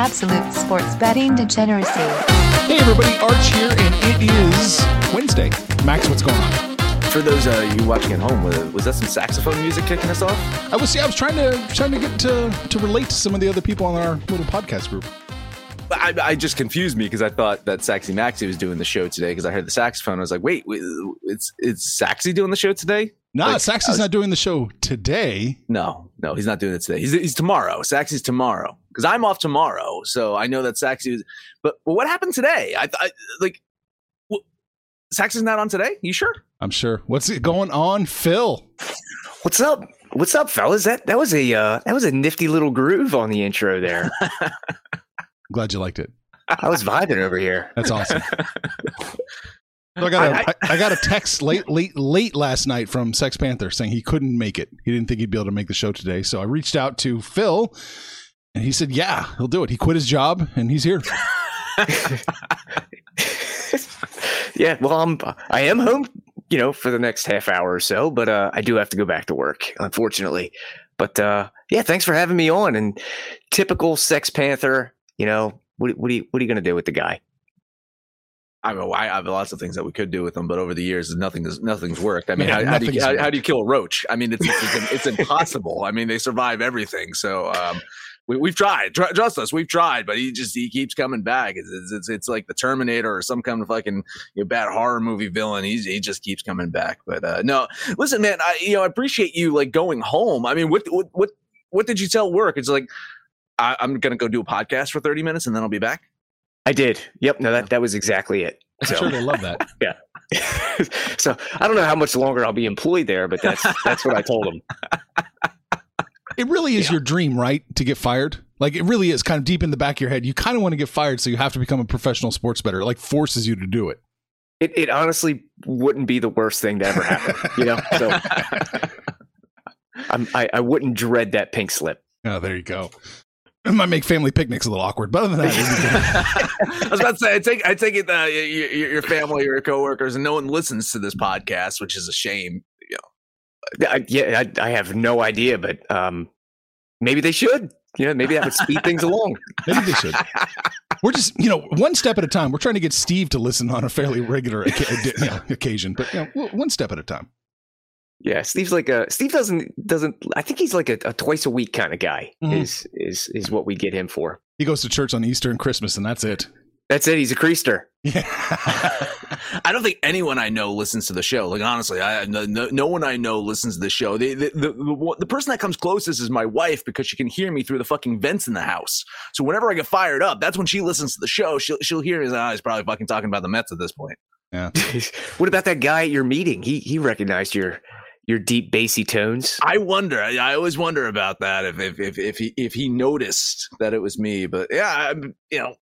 Absolute sports betting degeneracy. Hey everybody, Arch here, and it is Wednesday. Max, what's going on? For those uh, you watching at home, was, was that some saxophone music kicking us off? I was see, I was trying to trying to get to to relate to some of the other people on our little podcast group. I, I just confused me because I thought that Saxy Maxy was doing the show today because I heard the saxophone. I was like, wait, wait it's it's Saxy doing the show today? Nah, Like, Saxy's was- not doing the show today. No, no, he's not doing it today. He's, he's tomorrow. Saxy's tomorrow because I'm off tomorrow. So I know that Saxy was. But, but what happened today? I, I like. Well, Saxy's not on today. You sure? I'm sure. What's it going on, Phil? What's up? What's up, fellas? That that was a uh, that was a nifty little groove on the intro there. Glad you liked it. I was vibing over here. That's awesome. So I got a, I, I got a text late late late last night from Sex Panther saying he couldn't make it. He didn't think he'd be able to make the show today. So I reached out to Phil, and he said, "Yeah, he'll do it." He quit his job and he's here. yeah, well, I'm I am home, you know, for the next half hour or so, but uh, I do have to go back to work, unfortunately. But uh, yeah, thanks for having me on. And typical Sex Panther, you know, what what are you what are you gonna do with the guy? I mean, I have lots of things that we could do with them, but over the years, nothing is nothing's worked. I mean, Yeah, how, how do you nothing's how, how do you kill a roach? I mean, it's it's, it's impossible. I mean, they survive everything. So um, we, we've tried. Tr- trust us, we've tried, but he just he keeps coming back. It's it's, it's, it's like the Terminator or some kind of fucking you know, bad horror movie villain. He's he just keeps coming back. But uh, no, listen, man, I you know I appreciate you like going home. I mean, what what what what did you tell work? It's like I, I'm gonna go do a podcast for 30 minutes and then I'll be back. I did. Yep. No, that that was exactly it. I'm sure they love that. Yeah. so I don't know how much longer I'll be employed there, but that's that's what I told him. It really is Yeah. your dream, right? To get fired. Like it really is kind of deep in the back of your head. You kind of want to get fired, so you have to become a professional sports bettor. It like forces you to do it. It, it honestly wouldn't be the worst thing to ever happen, you know. So I'm, I I wouldn't dread that pink slip. Oh, there you go. It might make family picnics a little awkward, but other than that, it'd be good. I was about to say, I take, I take it that your, your your family or your coworkers, and no one listens to this podcast, which is a shame. I, yeah, I, I have no idea, but um, maybe they should. Know, maybe that would speed things along. maybe they should. We're just, you know, one step at a time. We're trying to get Steve to listen on a fairly regular oca- you know, occasion, but you know, one step at a time. Yeah, Steve's like a Steve doesn't doesn't. I think he's like a, a twice a week kind of guy. Mhm. Is is is what we get him for. He goes to church on Easter and Christmas, and that's it. That's it. He's a creaster. Yeah. I don't think anyone I know listens to the show. Like honestly, I no, no, no one I know listens to the show. The, the, the, the, the person that comes closest is my wife because she can hear me through the fucking vents in the house. So whenever I get fired up, that's when she listens to the show. She'll she'll hear me. Ah, he's probably fucking talking about the Mets at this point. Yeah. what about that guy at your meeting? He he recognized your your deep bassy tones. I wonder. I, I always wonder about that. If if if if he if he noticed that it was me, but yeah, I'm, you know,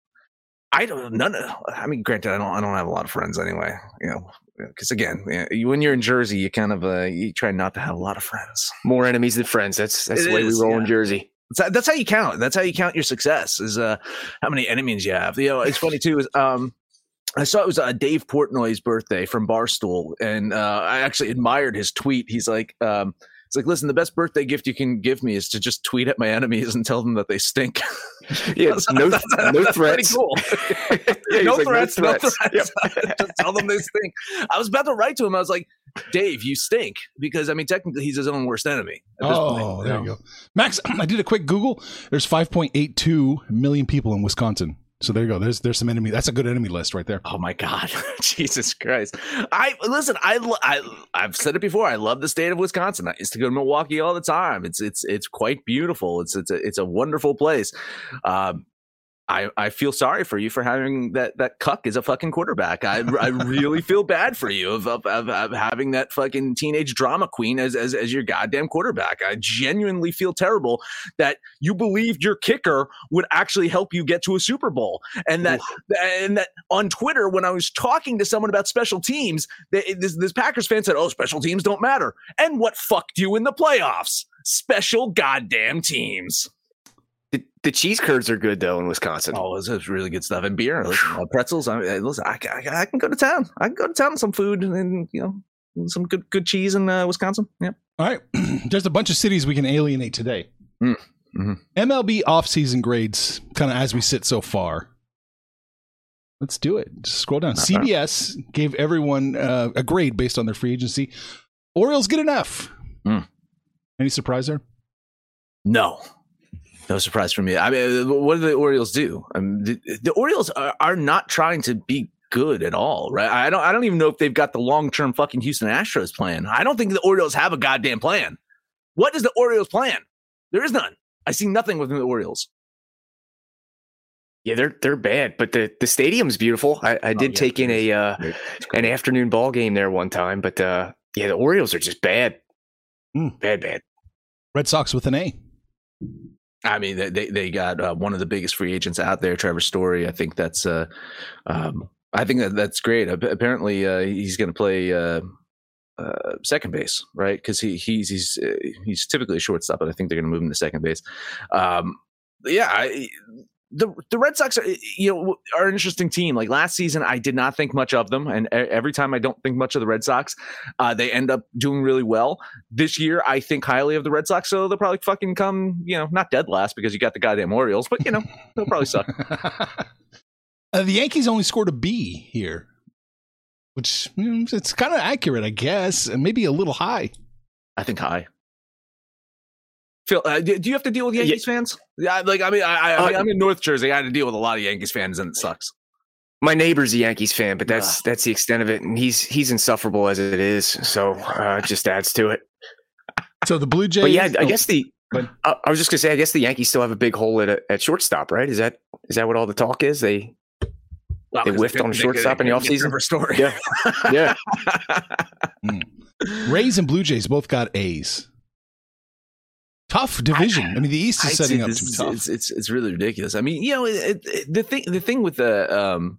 I don't. None. Of, I mean, granted, I don't. I don't have a lot of friends anyway. You know, because again, you when you're in Jersey, you kind of uh, you try not to have a lot of friends. More enemies than friends. That's that's It the way is, we roll in. Jersey. That's, that's how you count. That's how you count your success. Is uh how many enemies you have. You know, it's funny too. Is um. I saw it was uh, Dave Portnoy's birthday from Barstool, and uh, I actually admired his tweet. He's like, um, "It's like, listen, the best birthday gift you can give me is to just tweet at my enemies and tell them that they stink." Yeah, no no threats. cool. Yeah, no, like, threats, no threats, just tell them they stink. I was about to write to him. I was like, "Dave, you stink," because I mean, technically, he's his own worst enemy. at this Oh, point, there know? you go. Max, I did a quick Google. There's 5.82 million people in Wisconsin. So there you go. There's there's some enemy. That's a good enemy list right there. Oh my God, Jesus Christ! I listen. I, I I've said it before. I love the state of Wisconsin. I used to go to Milwaukee all the time. It's it's it's quite beautiful. It's it's a it's a wonderful place. Um, I, I feel sorry for you for having that that cuck as a fucking quarterback. I, I really feel bad for you of, of, of, of having that fucking teenage drama queen as, as as your goddamn quarterback. I genuinely feel terrible that you believed your kicker would actually help you get to a Super Bowl, and that and that on Twitter when I was talking to someone about special teams, they, this this Packers fan said, "Oh, special teams don't matter," and what fucked you in the playoffs? Special goddamn teams. The, the cheese curds are good though in Wisconsin. Oh, this is really good stuff. And beer, listen, uh, pretzels. I, I- listen, I, I, I can go to town. I can go to town with some food and, and you know some good good cheese in uh, Wisconsin. Yeah. All right. There's a bunch of cities we can alienate today. Mm, mhm. MLB offseason grades, kind of as we sit so far. Let's do it. Just scroll down. Not bad. CBS gave everyone uh, a grade based on their free agency. Orioles get an F. Mm. Any surprise there? No, no surprise for me. I mean, what do the Orioles do? I mean, the, the Orioles are, are not trying to be good at all, right? I don't. I don't even know if they've got the long term fucking Houston Astros plan. I don't think the Orioles have a goddamn plan. What is the Orioles plan? There is none. I see nothing within the Orioles. Yeah, they're they're bad, but the the stadium's beautiful. I, I did Oh, yeah, take in a uh, an afternoon ball game there one time, but uh, yeah, the Orioles are just bad, Hmm. bad, bad. Red Sox with an A. I mean, they they, got uh, one of the biggest free agents out there, Trevor Story. I think that's uh, um, I think that that's great. Apparently, uh, he's going to play uh, uh, second base, right? Because he he's he's uh, he's typically a shortstop, but I think they're going to move him to second base. Um, yeah, I, the the Red Sox are you know are an interesting team. Like last season, I did not think much of them, and every time I don't think much of the Red Sox, uh, they end up doing really well. This year, I think highly of the Red Sox, so they'll probably fucking come, you know, not dead last because you got the goddamn Orioles, but you know they'll probably suck. Uh, the Yankees only scored a B here, which mm, it's kind of accurate, I guess, and maybe a little high. I think high. Phil, uh, do do you have to deal with Yankees fans? Yeah, like I mean, I, I, I mean, Uh, I'm in North Jersey. I had to deal with a lot of Yankees fans, and it sucks. My neighbor's a Yankees fan, but that's that's the extent of it, and he's he's insufferable as it is. So uh, it just adds to it. So the Blue Jays. But yeah, I oh, guess the Go ahead. I, I was just gonna say, I guess the Yankees still have a big hole at at shortstop, right? Is that is that what all the talk is? They Well, They 'cause whiffed on couldn't- shortstop in the couldn't get offseason? Trevor Story. Yeah. yeah. Rays and Blue Jays both got A's. Tough division. I, mean, the East is I'd setting up this to be tough. It's, it's it's really ridiculous. I mean, you know, it, it, the thing the thing with the um,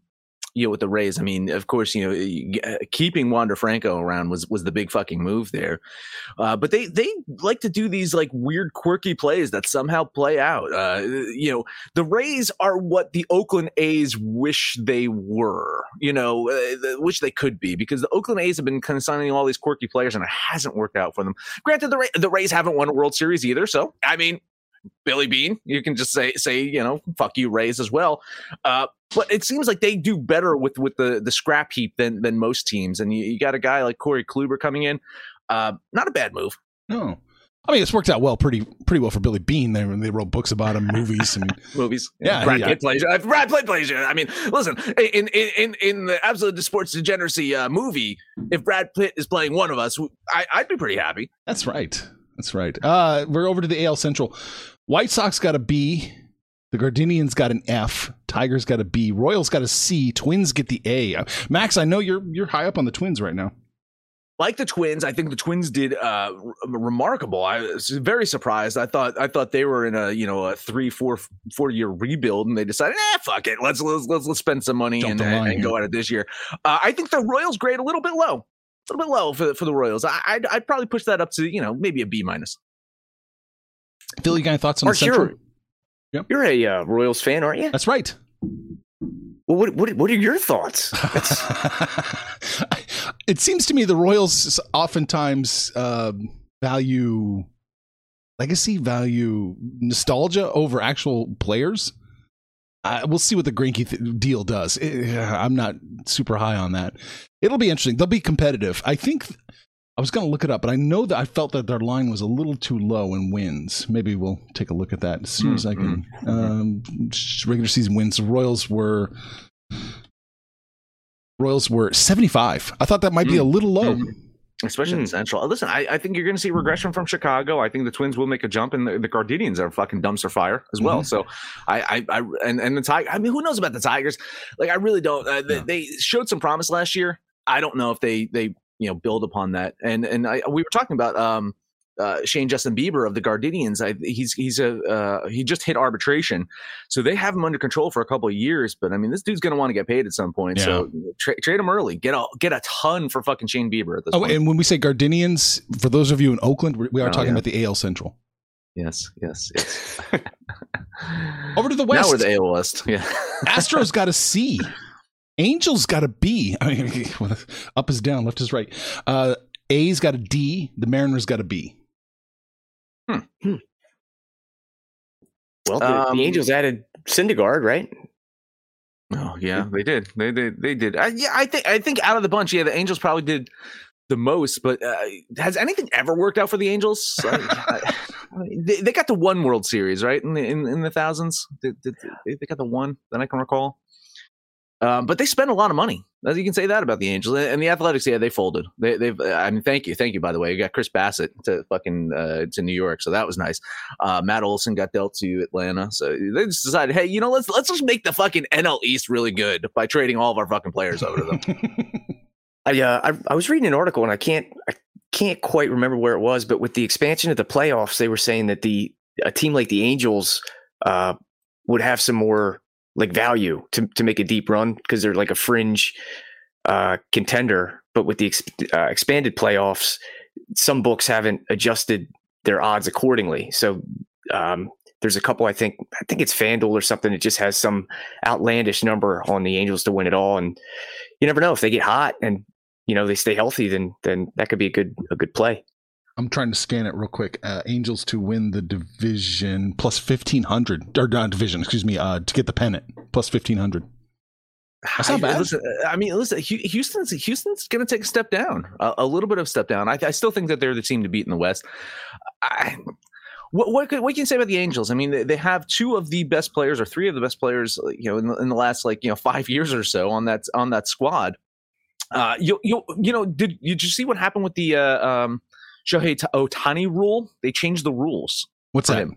you know, with the Rays. I mean, of course, you know, uh, keeping Wander Franco around was was the big fucking move there. Uh, but they they like to do these like weird, quirky plays that somehow play out. Uh, you know, the Rays are what the Oakland A's wish they were. You know, uh, wish they could be because the Oakland A's have been of signing all these quirky players and it hasn't worked out for them. Granted, the Ra- the Rays haven't won a World Series either, so I mean. Billy Beane. You can just say say you know fuck you Rays as well. Uh, but it seems like they do better with with the the scrap heap than than most teams. And you, you got a guy like Corey Kluber coming in. Uh, not a bad move. no. I mean, it's worked out well, pretty pretty well for Billy Beane. They, they wrote books about him, movies, and Movies, Yeah, Brad yeah. Pitt plays. Uh, Brad Pitt plays. I mean, listen, in in in in the absolute sports degeneracy uh, movie, if Brad Pitt is playing one of us, I, I'd be pretty happy. that's right. That's right. Uh, we're over to the AL Central. White Sox got a B. The Gardenians got an F. Tigers got a B. Royals got a C. Twins get the A. Max, I know you're you're high up on the Twins right now. like the twins i think the twins did uh remarkable i was very surprised i thought i thought they were in a you know a three four four year rebuild and they decided eh fuck it let's let's let's, let's spend some money Jump and, and, go at it this year uh, i think the royals grade a little bit low a little bit low for the, for the royals I, I'd, I'd probably push that up to you know maybe a b minus Phil, you got any thoughts on the Central? you're, Yep. you're a uh, Royals fan, aren't you? That's right. Well, what, what what are your thoughts? it seems to me the Royals oftentimes um, value legacy, value nostalgia over actual players. Uh, we'll see what the Greinke th- deal does. Eh, I'm not super high on that. It'll be interesting. They'll be competitive. I think I was going to look it up, but I know that I felt that their line was a little too low in wins. Maybe we'll take a look at that as soon as I can. Um, regular season wins. The Royals were Royals were 75. I thought that might be a little low. especially in. Central. Listen, I, I think you're going to see regression from Chicago. I think the Twins will make a jump, and the, the Gardenians are fucking dumpster fire as well. Mhm. So, I, I, I, and and the Tiger. I mean, who knows about the Tigers? Like, I really don't. Uh, they, Yeah. they showed some promise last year. I don't know if they they you know build upon that. And and I, we were talking about um. Uh, Shane Justin Bieber of the Gardenians, I, he's he's a uh, he just hit arbitration, so they have him under control for a couple of years. But I mean, this dude's going to want to get paid at some point. So tra- trade him early, get a get a ton for fucking Shane Bieber at this Oh, point. and when we say Gardenians, for those of you in Oakland, we are Oh, talking yeah. about the AL Central. Yes, yes, yes. Over to the west. Now we're the AL West. Yeah. Astros got a C. Angels got a B. I mean, up is down, left is right. Uh, A's got a D. The Mariners got a B. Hmm. Well, the, Um, the Angels added Syndergaard, right? Oh yeah, they did. They did. They did. I, yeah, I think. I think out of the bunch, yeah, the Angels probably did the most. But uh, has anything ever worked out for the Angels? I, I- I they, they got the one World Series, right? In the in, in the thousands, Did- did- they, they got the one that I can recall. Um, but they spent a lot of money. You can say that about the Angels and the Athletics. Yeah, they folded. They, they've. I mean, thank you, thank you. By the way, you got Chris Bassitt to fucking uh, to New York, so that was nice. Uh, Matt Olson got dealt to Atlanta, so they just decided, hey, you know, let's let's just make the fucking NL East really good by trading all of our fucking players over to them. I, uh, I I was reading an article and I can't I can't quite remember where it was, but with the expansion of the playoffs, they were saying that the a team like the Angels uh, would have some more like value to to make a deep run because they're like a fringe uh, contender. But with the uh, expanded playoffs, some books haven't adjusted their odds accordingly. So um, there's a couple. I think I think it's FanDuel or something. It just has some outlandish number on the Angels to win it all, and you never know if they get hot and you know they stay healthy. Then then that could be a good a good play. I'm trying to scan it real quick. Uh, Angels to win the division plus 1500 or not division, excuse me, uh, to get the pennant plus 1500. That's not I- bad. Listen, I mean, listen, Houston's Houston's going to take a step down, a, a little bit of step down. I, I still think that they're the team to beat in the West. I, what what, could, what can you say about the Angels? I mean, they, they have two of the best players, or three of the best players, you know, in the, in the last like you know five years or so on that on that squad. Uh, you you you know, did did you see what happened with the uh, um, Shohei Ta- Otani rule? They changed the rules What's that? him.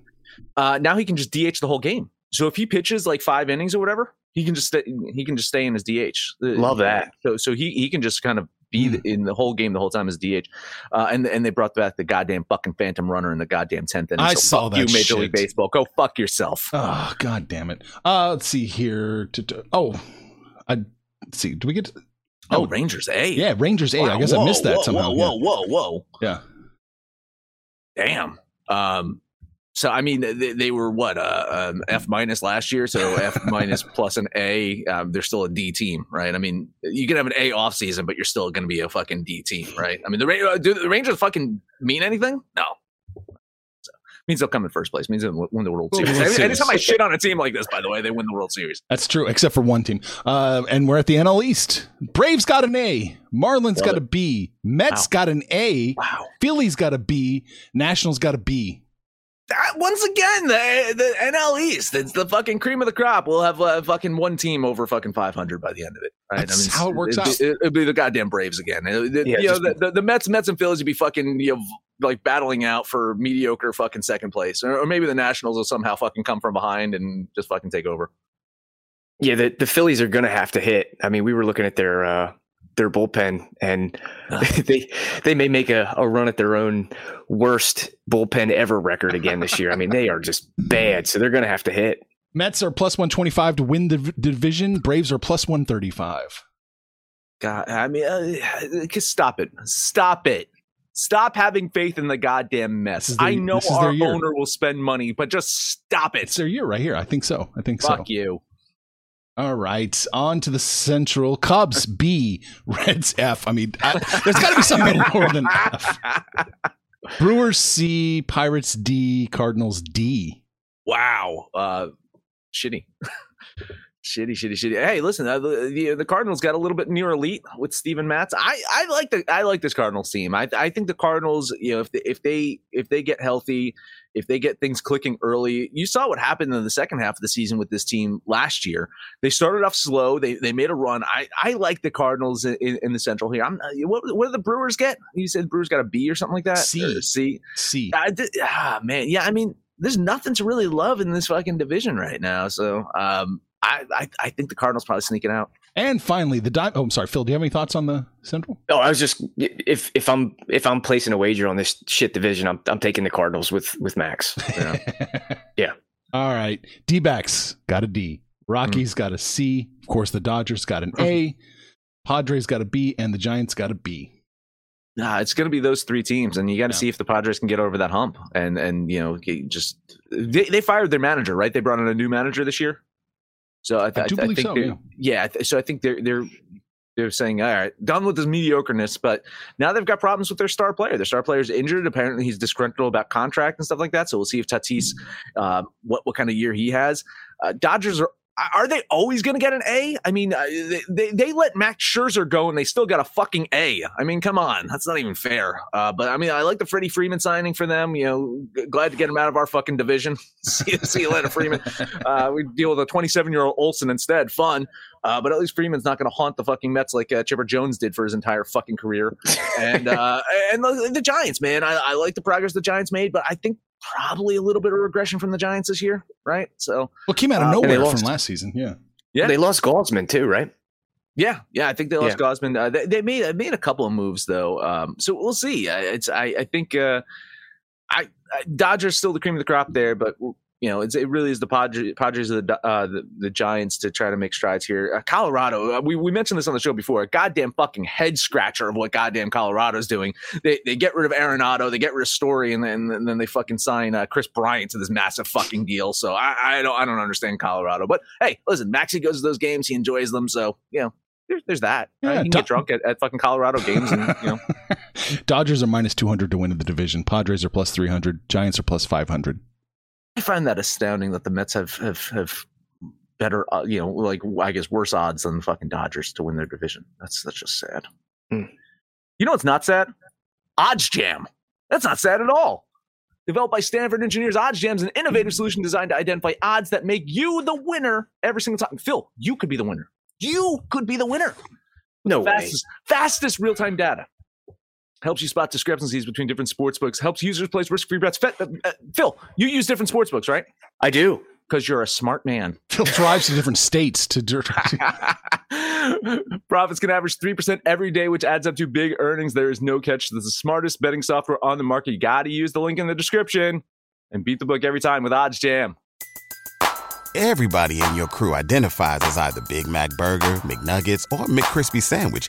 Uh, now he can just DH the whole game. So if he pitches like five innings or whatever, he can just stay, he can just stay in his DH. Love that. So so he he can just kind of be the, in the whole game the whole time as DH. Uh, and and they brought back the goddamn fucking phantom runner in the goddamn tenth inning. I So saw that you, Major League. Baseball. Go fuck yourself. Oh, god damn it. Uh, let's see here. Oh, I, see. Do we get? To, Oh, oh, Rangers, A. yeah, Rangers A. I Wow, guess I missed that whoa, somehow. Whoa, whoa, whoa, whoa. Yeah. Damn. Um, so I mean, they, they were what uh, um, F minus last year, so F minus plus an A. Um, they're still a D team, right? I mean, you can have an A off season, but you're still going to be a fucking D team, right? I mean, the uh, do the Rangers fucking mean anything? No. Means they'll come in first place. Means they'll win the World Series. World Every- Anytime I shit on a team like this, by the way, they win the World Series. That's true, except for one team. Uh, and we're at the NL East. Braves got an A. Marlins Love got it. a B. Mets Wow. got an A. Wow. Phillies got a B. Nationals got a B. That, once again, the the NL East. It's the fucking cream of the crop. We'll have uh, fucking one team over fucking 500 by the end of it. Right? That's how it works it'd out. Be, it'll be the goddamn Braves again. It- it- Yeah, you know, just- the, the, the Mets, Mets and Phillies would be fucking you know like battling out for mediocre fucking second place, or, or maybe the Nationals will somehow fucking come from behind and just fucking take over. Yeah, the, the Phillies are going to have to hit. I mean, we were looking at their uh, their bullpen, and they they may make a, a run at their own worst bullpen ever record again this year. I mean, they are just bad, so they're going to have to hit. Mets are plus 125 to win the v- division. Braves are plus 135. God, I mean, uh, just stop it, stop it. Stop having faith in the goddamn mess. This is their- I know this our owner will spend money, but just stop It's it. their year right here. I think so. I think Fuck so. Fuck you. All right. On to the Central. Cubs B. Reds F. I mean, I, there's got to be something more than F. Brewers C. Pirates D. Cardinals D. wow. Uh, shitty. Shitty, shitty, shitty. Hey, listen, uh, the, the Cardinals got a little bit near elite with Steven Matz. I I like the I like this Cardinals team. I I think the Cardinals, you know, if they, if they if they get healthy, if they get things clicking early, you saw what happened in the second half of the season with this team last year. They started off slow. They they made a run. I I like the Cardinals in, in, in the Central here. I'm uh, what what did the Brewers get? You said Brewers got a B or something like that. C. C. C. I did, ah man, yeah. I mean, there's nothing to really love in this fucking division right now. So um, I, I I think the Cardinals probably sneaking out. And finally, the di- Oh, I'm sorry, Phil. Do you have any thoughts on the Central? Oh, I was just if if I'm if I'm placing a wager on this shit division, I'm I'm taking the Cardinals with with Max. Yeah. Yeah. All right. D backs got a D. Rockies mm-hmm. got a C. Of course, the Dodgers got an A. Mm-hmm. Padres got a B, and the Giants got a B. Nah, it's going to be those three teams, and you got to Yeah. see if the Padres can get over that hump. And and you know, just they, they fired their manager, right? They brought in a new manager this year. So I, th- I do th- believe think so, they're- yeah. yeah. Th- so I think they're they're they're saying, all right, done with this mediocreness. But now they've got problems with their star player. Their star player is injured. Apparently, he's disgruntled about contract and stuff like that. So we'll see if Tatis, uh, what what kind of year he has. Uh, Dodgers are. Are they always going to get an A? I mean, uh, they, they they let Max Scherzer go and they still got a fucking A. I mean, come on, that's not even fair. Uh, but I mean, I like the Freddie Freeman signing for them. You know, g- glad to get him out of our fucking division. see, see you later, Freeman. Uh, we deal with a 27 year old Olson instead. Fun. Uh, but at least Freeman's not going to haunt the fucking Mets like uh, Chipper Jones did for his entire fucking career. And uh, and the, the Giants, man, I, I like the progress the Giants made, but I think probably a little bit of regression from the Giants this year, right? So Well, came out of Uh, nowhere lost. from last season. Yeah. Yeah. They lost Gausman too, right? Yeah, yeah, I think they lost Yeah. Gausman. Uh, they, they made made a couple of moves though, um, so we'll see. I, it's I, I think uh, I, I Dodgers still the cream of the crop there, but you know it's, it really is the Padres, Padres of the, uh, the the Giants to try to make strides here. Uh, Colorado, uh, we we mentioned this on the show before. A goddamn fucking head scratcher of what goddamn Colorado's doing. They they get rid of Arenado, they get rid of Story, and then and then they fucking sign uh, Kris Bryant to this massive fucking deal. So I, I don't I don't understand Colorado, but hey, listen, Maxi goes to those games, he enjoys them, so you know. There's, there's that. Yeah, right? You can Do- get drunk at, at fucking Colorado games, and you know. Dodgers are minus 200 to win in the division. Padres are plus 300. Giants are plus 500. I find that astounding that the Mets have have have better, uh, you know, like I guess worse odds than the fucking Dodgers to win their division. That's that's just sad. Hmm. You know what's not sad? OddsJam. That's not sad at all. Developed by Stanford engineers, OddsJam is an innovative solution designed to identify odds that make you the winner every single time. Phil, you could be the winner. You could be the winner. No way. fastest, fastest real time data. Helps you spot discrepancies between different sports books. Helps users place risk free bets. Fe- uh, uh, Phil, you use different sports books, right? I do. Because you're a smart man. Phil drives to different states to. Profits can average 3% every day, which adds up to big earnings. There is no catch. This is the smartest betting software on the market. You got to use the link in the description and beat the book every time with OddsJam. Everybody in your crew identifies as either Big Mac Burger, McNuggets, or McCrispy Sandwich.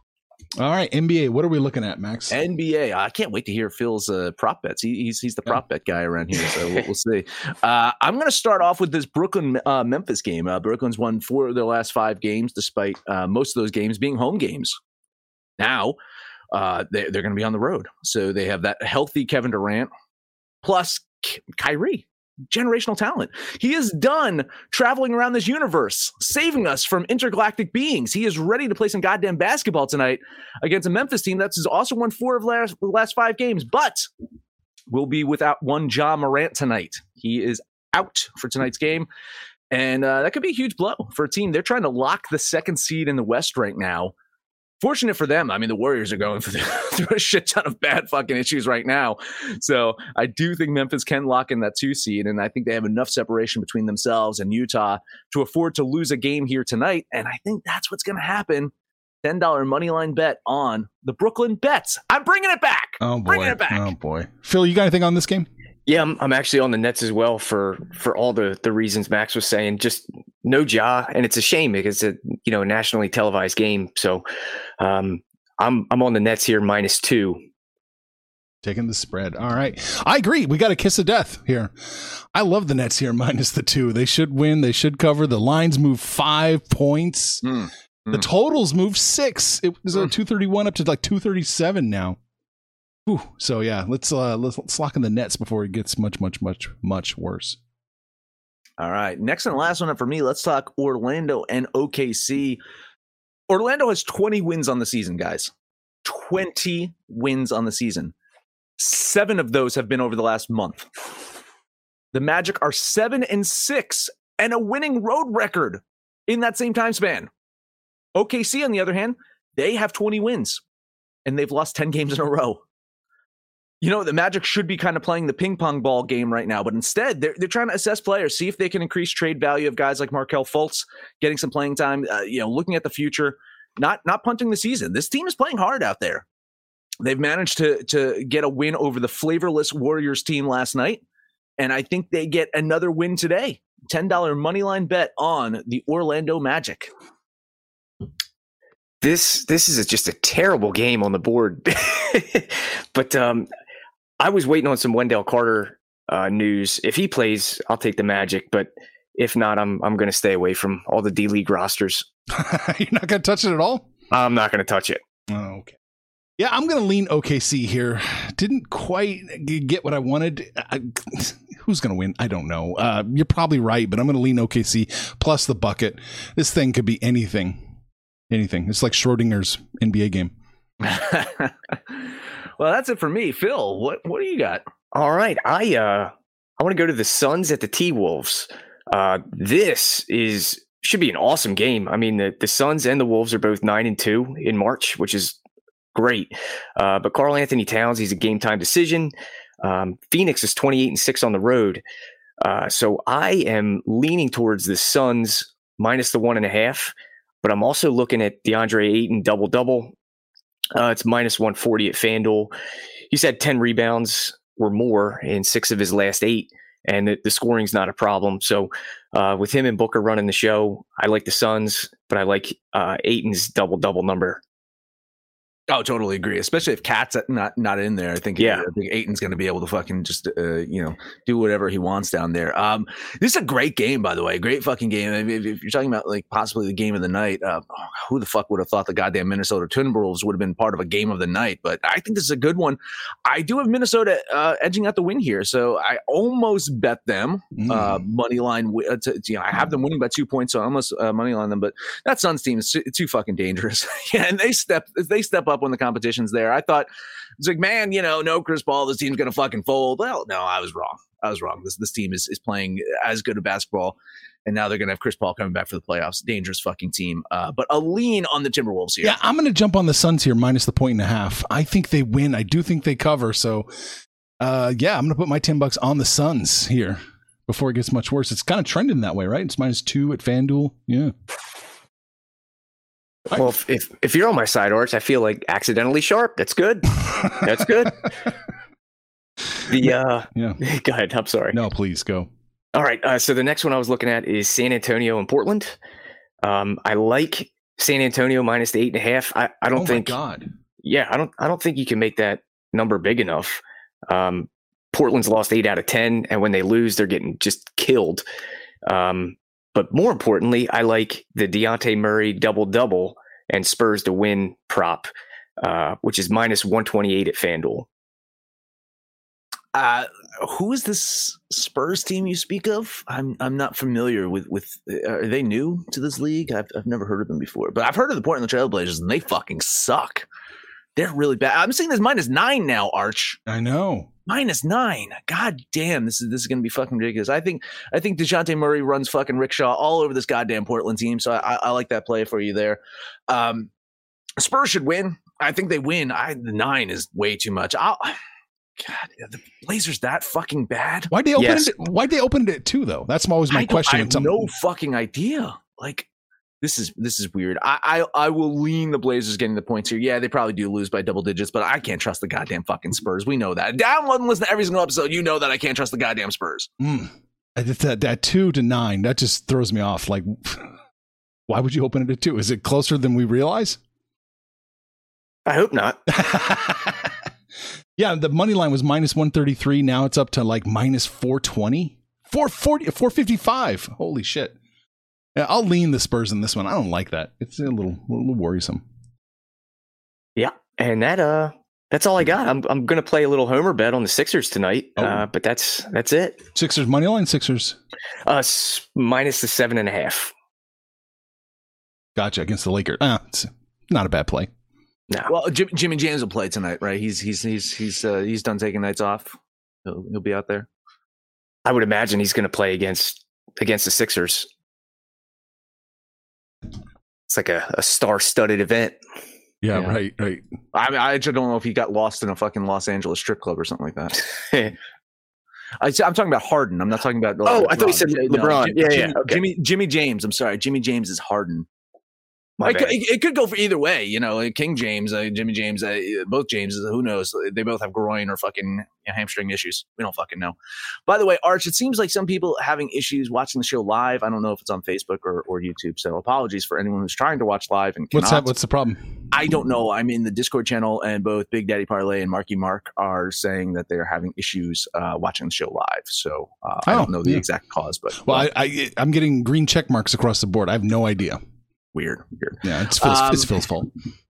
All right, NBA. What are we looking at, Max? NBA. I can't wait to hear Phil's uh, prop bets. He, he's he's the prop bet guy around here, so we'll, we'll see. Uh, I'm going to start off with this Brooklyn uh, Memphis game. Uh, Brooklyn's won four of their last five games, despite uh, most of those games being home games. Now uh, they, they're going to be on the road, so they have that healthy Kevin Durant plus K- Kyrie. Generational talent. He is done traveling around this universe, saving us from intergalactic beings. He is ready to play some goddamn basketball tonight against a Memphis team that's also won four of last, last five games, but will be without one Ja Morant tonight. He is out for tonight's game. And uh, that could be a huge blow for a team. They're trying to lock the second seed in the West right now. Fortunate for them. I mean, the Warriors are going through, a shit ton of bad fucking issues right now. So I do think Memphis can lock in that two seed. And I think they have enough separation between themselves and Utah to afford to lose a game here tonight. And I think that's what's going to happen. $10 money line bet on the Brooklyn Nets. I'm bringing it back. Oh boy. Bringing it back. Oh boy. Phil, you got anything on this game? Yeah, I'm, I'm actually on the Nets as well for for all the the reasons Max was saying. Just no Ja, and it's a shame because it's a you know nationally televised game. So um, I'm I'm on the Nets here minus two. Taking the spread. All right. I agree. We got a kiss of death here. I love the Nets here minus the two. They should win. They should cover. The lines move five points. Mm, The mm. totals move six. It was Mm. 231 up to like 237 now. Whew. So yeah, let's uh let's, let's lock in the Nets before it gets much, much, much, much worse. All right. Next and last one up for me. Let's talk Orlando and OKC. Orlando has 20 wins on the season, guys. 20 wins on the season. Seven of those have been over the last month. The Magic are seven and six and a winning road record in that same time span. OKC, on the other hand, they have 20 wins and they've lost 10 games in a row. You know, the Magic should be kind of playing the ping pong ball game right now, but instead they're, they're trying to assess players, see if they can increase trade value of guys like Markelle Fultz, getting some playing time, uh, you know, looking at the future, not not punting the season. This team is playing hard out there. They've managed to to get a win over the flavorless Warriors team last night, and I think they get another win today. $10 money line bet on the Orlando Magic. This this is a, just a terrible game on the board, but um, I was waiting on some Wendell Carter uh, news. If he plays, I'll take the Magic, but if not, I'm I'm going to stay away from all the D League rosters. You're not going to touch it at all? I'm not going to touch it. Oh, okay. Yeah, I'm going to lean OKC here. Didn't quite get what I wanted. I, who's going to win? I don't know. Uh, you're probably right, but I'm going to lean OKC plus the bucket. This thing could be anything. Anything. It's like Schrodinger's NBA game. well, that's it for me. Phil, what what do you got? All right, I uh I want to go to the Suns at the T Wolves. Uh, this is should be an awesome game. I mean, the the Suns and the Wolves are both nine and two in March, which is great. Uh, but Karl-Anthony Towns, he's a game time decision. Um, Phoenix is twenty eight and six on the road. Uh, so I am leaning towards the Suns minus the one and a half, but I'm also looking at DeAndre Ayton double double. Uh, it's minus 140 at FanDuel. He's had 10 rebounds or more in six of his last eight, and the, the scoring's not a problem. So, uh, with him and Booker running the show, I like the Suns, but I like uh, Ayton's double double number. Oh, totally agree. Especially if KAT's not not in there, I think Yeah. I think Ayton's going to be able to fucking just uh, you know do whatever he wants down there. Um, this is a great game, by the way. Great fucking game. I mean, if, if you're talking about like possibly the game of the night, uh, oh, who the fuck would have thought the goddamn Minnesota Timberwolves would have been part of a game of the night? But I think this is a good one. I do have Minnesota uh, edging out the win here, so I almost bet them uh, Mm. money line. Uh, to, you know, I have them winning by two points, so I almost uh, money line them. But that Suns team is too, too fucking dangerous. yeah, and they step they step up when the competition's there. I thought it's like, man, you know, no Chris Paul, this team's gonna fucking fold. Well, no, I was wrong. I was wrong. This this team is is playing as good a basketball, and now they're gonna have Chris Paul coming back for the playoffs. Dangerous fucking team. Uh, but a lean on the Timberwolves here. Yeah, I'm to jump on the Suns here minus the point and a half. I think they win. I do think they cover. So, uh, yeah, I'm to put my 10 bucks on the Suns here before it gets much worse. It's kind of trending that way, right? It's minus two at FanDuel. Yeah. Well, if, if if you're on my side, Arch, I feel like accidentally sharp. That's good. That's good. The uh, Yeah. go ahead. I'm sorry. No, please go. All right. Uh, so the next one I was looking at is San Antonio and Portland. Um, I like San Antonio minus the eight and a half. I, I don't oh think. my God. Yeah, I don't. I don't think you can make that number big enough. Um, Portland's lost eight out of ten, and when they lose, they're getting just killed. Um, but more importantly, I like the Dejounte Murray double double and Spurs to win prop, uh, which is minus one twenty eight at FanDuel. Uh, who is this Spurs team you speak of? I'm I'm not familiar with with. Are they new to this league? I've I've never heard of them before, but I've heard of the Portland Trailblazers, and they fucking suck. They're really bad. I'm seeing this minus nine now, Arch. I know. Minus nine. God damn, this is this is gonna be fucking ridiculous. I think I think Dejounte Murray runs fucking rickshaw all over this goddamn Portland team. So I, I, I like that play for you there. Um, Spurs should win. I think they win. I the nine is way too much. I'll. God, the Blazers that fucking bad. Why'd they open Yes. it? Why'd they open it at two though? That's always my I question. I have some- no fucking idea. Like this is this is weird. I, I I will lean the Blazers getting the points here. Yeah, they probably do lose by double digits, but I can't trust the goddamn fucking Spurs. We know that. Download and listen to every single episode. You know that I can't trust the goddamn Spurs. Mm. I did that, that two to nine, that just throws me off. Like, why would you open it at two? Is it closer than we realize? I hope not. Yeah, the money line was minus 133. Now it's up to like minus 420. 440, 455. Holy shit. Yeah, I'll lean the Spurs in this one. I don't like that. It's a little, a little worrisome. Yeah, and that uh, that's all I got. I'm I'm gonna play a little homer bet on the Sixers tonight. Oh. Uh, but that's that's it. Sixers money line, Sixers. Uh, minus the seven and a half. Gotcha against the Lakers. Ah, it's not a bad play. No, Well, Jim, Jimmy James will play tonight, right? He's he's he's he's uh, he's done taking nights off. He'll, he'll be out there. I would imagine he's gonna play against against the Sixers. It's like a, a star-studded event. Yeah, Yeah. right, right. I mean, I just don't know if he got lost in a fucking Los Angeles strip club or something like that. I, am talking about Harden. I'm not talking about. Oh, I thought you said LeBron. Jim- Yeah, yeah, Jimmy, okay. Jimmy Jimmy James. I'm sorry, Jimmy James is Harden. My It, could- it, it could go for either way, you know. like King James, uh, Jimmy James, uh, both Jameses. Who knows? They both have groin or fucking hamstring issues. We don't fucking know. By the way, Arch, it seems like some people having issues watching the show live. I don't know if it's on Facebook or, or YouTube. So apologies for anyone who's trying to watch live and cannot. What's cannot. that? What's the problem? I don't know. I'm in the Discord channel, and both Big Daddy Parlay and Marky Mark are saying that they are having issues uh, watching the show live. So uh, I Oh, don't know the yeah. exact cause, but Well, I, I, I'm getting green check marks across the board. I have no idea. Weird, weird. Yeah, it's Phil's, Um, it's Phil's fault.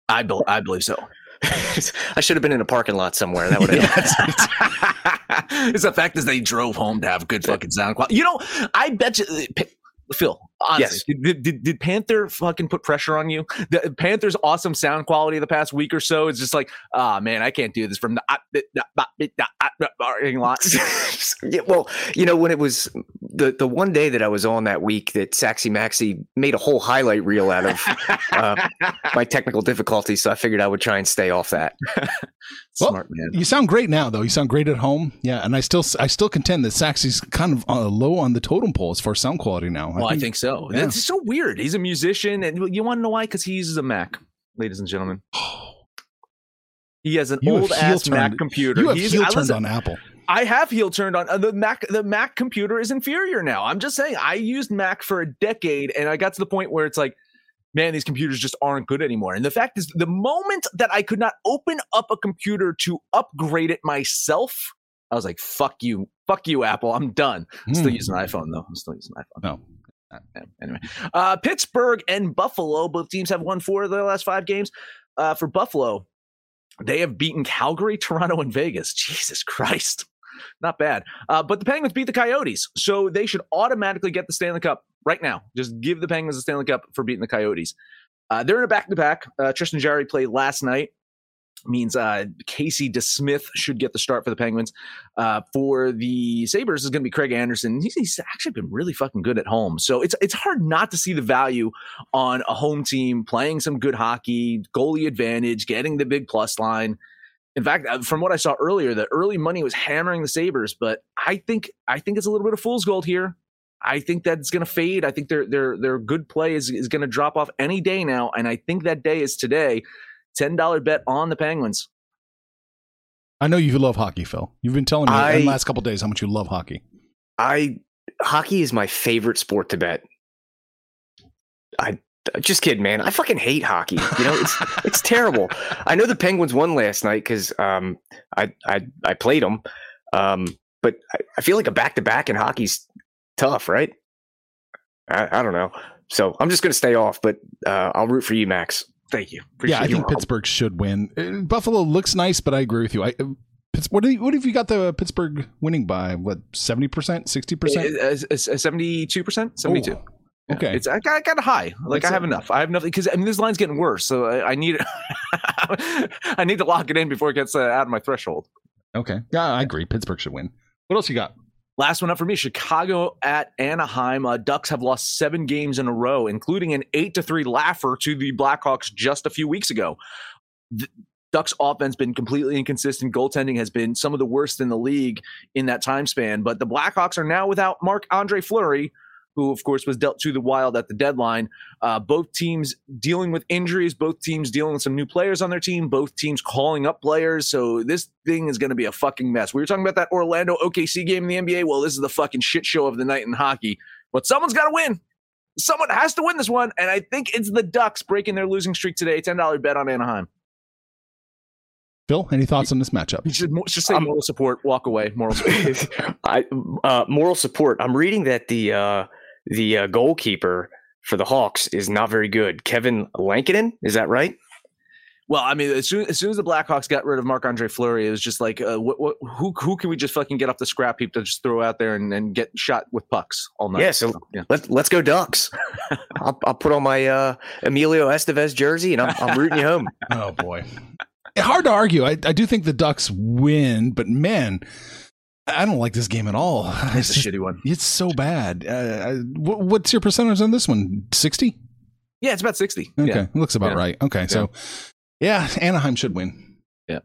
I, bel I believe so. I should have been in a parking lot somewhere. That would have. Yeah, it's, it's the fact that they drove home to have good fucking sound quality. You know, I bet you, uh, P- Phil. Honestly, did, did did Panther fucking put pressure on you? The Panther's awesome sound quality the past week or so is just like, ah man, I can't do this from the bit, da, ba, bit, da, da, parking lot. yeah, well, you know, when it was the the one day that I was on that week that Saxy Maxy made a whole highlight reel out of uh, my technical difficulties, so I figured I would try and stay off that. Smart man. You sound great now, though. You sound great at home. Yeah, and I still, I still contend that Saxy's kind of uh, low on the totem pole as far as sound quality now. Well, I think so. yeah. It's so weird. He's a musician, and you want to know why? Because he uses a Mac, ladies and gentlemen. He has an You old ass heel Mac computer. you have He's- heel turned listen, on Apple. I have heel turned on uh, the Mac. The Mac computer is inferior now. I'm just saying. I used Mac for a decade, and I got to the point where it's like, man, these computers just aren't good anymore. And the fact is, the moment that I could not open up a computer to upgrade it myself, I was like, fuck you, fuck you, Apple. I'm done. I'm still Hmm. using an iPhone though. I'm still using an iPhone. No. Uh, Anyway, uh, Pittsburgh and Buffalo, both teams have won four of their last five games. Uh, for Buffalo, they have beaten Calgary, Toronto, and Vegas. Jesus Christ. Not bad. Uh, but the Penguins beat the Coyotes. So they should automatically get the Stanley Cup right now. Just give the Penguins the Stanley Cup for beating the Coyotes. Uh, they're in a back to back. Tristan Jarry played last night. Means uh, Casey DeSmith should get the start for the Penguins. Uh, for the Sabres is going to be Craig Anderson. He's, he's actually been really fucking good at home. So it's it's hard not to see the value on a home team playing some good hockey, goalie advantage, getting the big plus line. In fact, uh, from what I saw earlier, the early money was hammering the Sabres, but I think I think it's a little bit of fool's gold here. I think that's going to fade. I think their their their good play is is going to drop off any day now, and I think that day is today. Ten dollar bet on the Penguins. I know you love hockey, Phil. You've been telling me I- in the last couple days how much you love hockey. I hockey is my favorite sport to bet. I just kidding, man. I fucking hate hockey. You know, it's it's terrible. I know the Penguins won last night because um, I I I played them, um, but I, I feel like a back to back in hockey's tough, right? I, I don't know. So I'm just gonna stay off, but uh, I'll root for you, Max. Thank you. yeah, I think you. Pittsburgh should win. Uh, Buffalo looks nice, but I agree with you. I, uh, what, do you, what have you got the Pittsburgh winning by? What seventy percent, sixty percent? Seventy-two percent, seventy-two. Okay, It's I got, I got high. Like That's I have it. enough. I have enough because I mean this line's getting worse. So I, I need I need to lock it in before it gets uh, out of my threshold. okay. Yeah, I agree. Pittsburgh should win. What else you got? Last one up for me: Chicago at Anaheim. Uh, Ducks have lost seven games in a row, including an eight to three laugher to the Blackhawks just a few weeks ago. The Ducks offense been completely inconsistent. Goaltending has been some of the worst in the league in that time span. But the Blackhawks are now without Marc Andre Fleury, who of course was dealt to the Wild at the deadline. Uh, both teams dealing with injuries, both teams dealing with some new players on their team, both teams calling up players. So this thing is going to be a fucking mess. We were talking about that Orlando OKC game in the NBA. Well, this is the fucking shit show of the night in hockey. But someone's got to win. Someone has to win this one, and I think it's the Ducks breaking their losing streak today. Ten dollar bet on Anaheim. Phil, any thoughts on this matchup? You should just say Um, moral support. Walk away. Moral support. I uh, moral support. I'm reading that the uh, the uh, goalkeeper for the Hawks is not very good. Kevin Lankinen, is that right? well, I mean, as soon, as soon as the Blackhawks got rid of Marc Andre Fleury, it was just like, uh, what, what, who who can we just fucking get off the scrap heap to just throw out there and, and get shot with pucks all night? Yeah, so yeah. Let, let's go Ducks. I'll, I'll put on my uh, Emilio Estevez jersey and I'm, I'm rooting you home. Oh boy, hard to argue. I, I do think the Ducks win, but man, I don't like this game at all. It's a shitty one. It's so bad. Uh, what, what's your percentage on this one? Sixty. Yeah, it's about sixty. Okay, Yeah, looks about Yeah. right. Okay, so yeah, Anaheim should win. Yeah,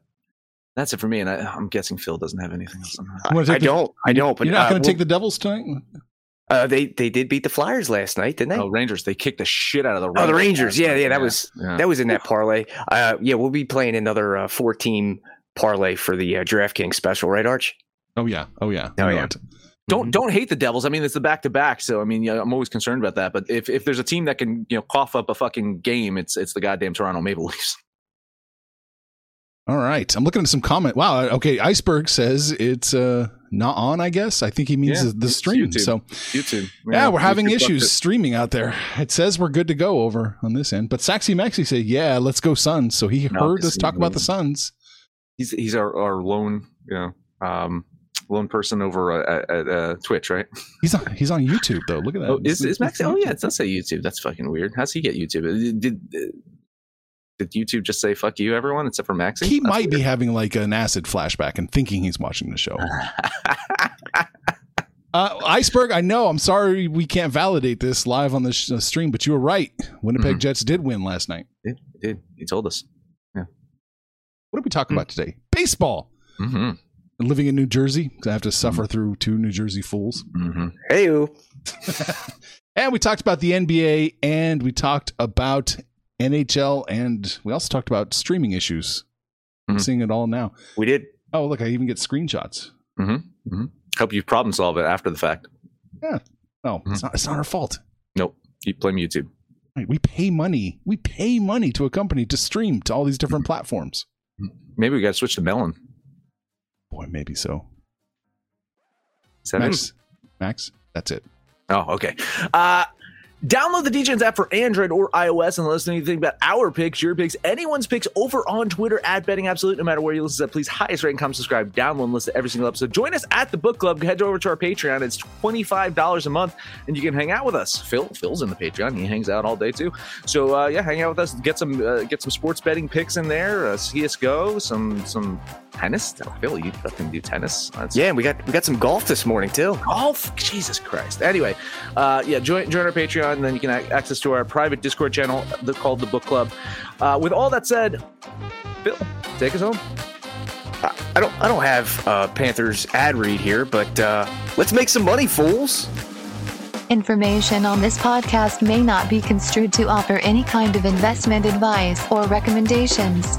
that's it for me. And I, I'm guessing Phil doesn't have anything else. On that. I, I the- don't. I don't. But You're not uh, going to take the Devils tonight? Uh, they they did beat the Flyers last night, didn't they? Oh, Rangers! They kicked the shit out of the. Oh, the Rangers. Yeah, yeah, that was yeah. that was in that parlay. Uh, yeah, we'll be playing another uh, four team parlay for the uh, DraftKings special, right, Arch? Oh yeah, oh yeah, Oh, yeah. don't don't hate the Devils. I mean, it's the back to back, so I mean, yeah, I'm always concerned about that. But if, if there's a team that can you know cough up a fucking game, it's it's the goddamn Toronto Maple Leafs. All right, I'm looking at some comment. Wow, okay, Iceberg says it's uh not on. I guess I think he means Yeah, the, the stream. YouTube. So YouTube. yeah, we're having YouTube issues it. streaming out there. It says we're good to go over on this end, but Saxy Maxy said, "Yeah, let's go Suns." So he No, heard this us talk is- about the Suns. He's he's our, our lone you know um lone person over uh, at, at uh, Twitch, right? He's on. He's on YouTube though. Look at that. Oh, is is Max? Oh yeah, it does say YouTube. That's fucking weird. How's he get YouTube? Uh, Did did YouTube just say fuck you, everyone, except for Maxie? He That's might be having like an acid flashback and thinking he's watching the show. Uh, Iceberg, I know. I'm sorry we can't validate this live on the sh- uh, stream, but you were right. Winnipeg Mhm. Jets did win last night. Did, did he told us? Yeah. What are we talking Hmm. about today? Baseball. Mm-hmm. Living in New Jersey, 'cause I have to suffer through two New Jersey fools. Mm-hmm. Hey, And we talked about the NBA, and we talked about NHL, and we also talked about streaming issues. I'm Mhm. seeing it all now. we did. Oh, look, I even get screenshots. Hope you problem solve it after the fact. Yeah. No, Mm-hmm. it's not. It's not our fault. Nope. You blame YouTube. Right, We pay money. We pay money to a company to stream to all these different Mm-hmm. platforms. Maybe we got to switch to Melon. Boy, maybe so. It? Max, Max, that's it. Oh, okay. Uh, download the DJs app for Android or iOS and let us know anything about our picks, your picks, anyone's picks over on Twitter at Betting Absolute. No matter where you listen to please highest rate and comment, subscribe, download and listen to every single episode. Join us at the book club. Head over to our Patreon. It's $25 a month and you can hang out with us. Phil, Phil's in the Patreon. He hangs out all day too. So uh, yeah, hang out with us. Get some uh, get some sports betting picks in there. Uh, CS:GO, some some tennis. Phil, you fucking do tennis. That's Yeah, we got we got some golf this morning too. golf jesus christ anyway uh yeah join join our patreon and then you can ac- access to our private discord channel called the book club uh with all that said phil take us home I, I don't I don't have uh, Panthers ad read here, but uh, let's make some money, fools. Information on this podcast may not be construed to offer any kind of investment advice or recommendations.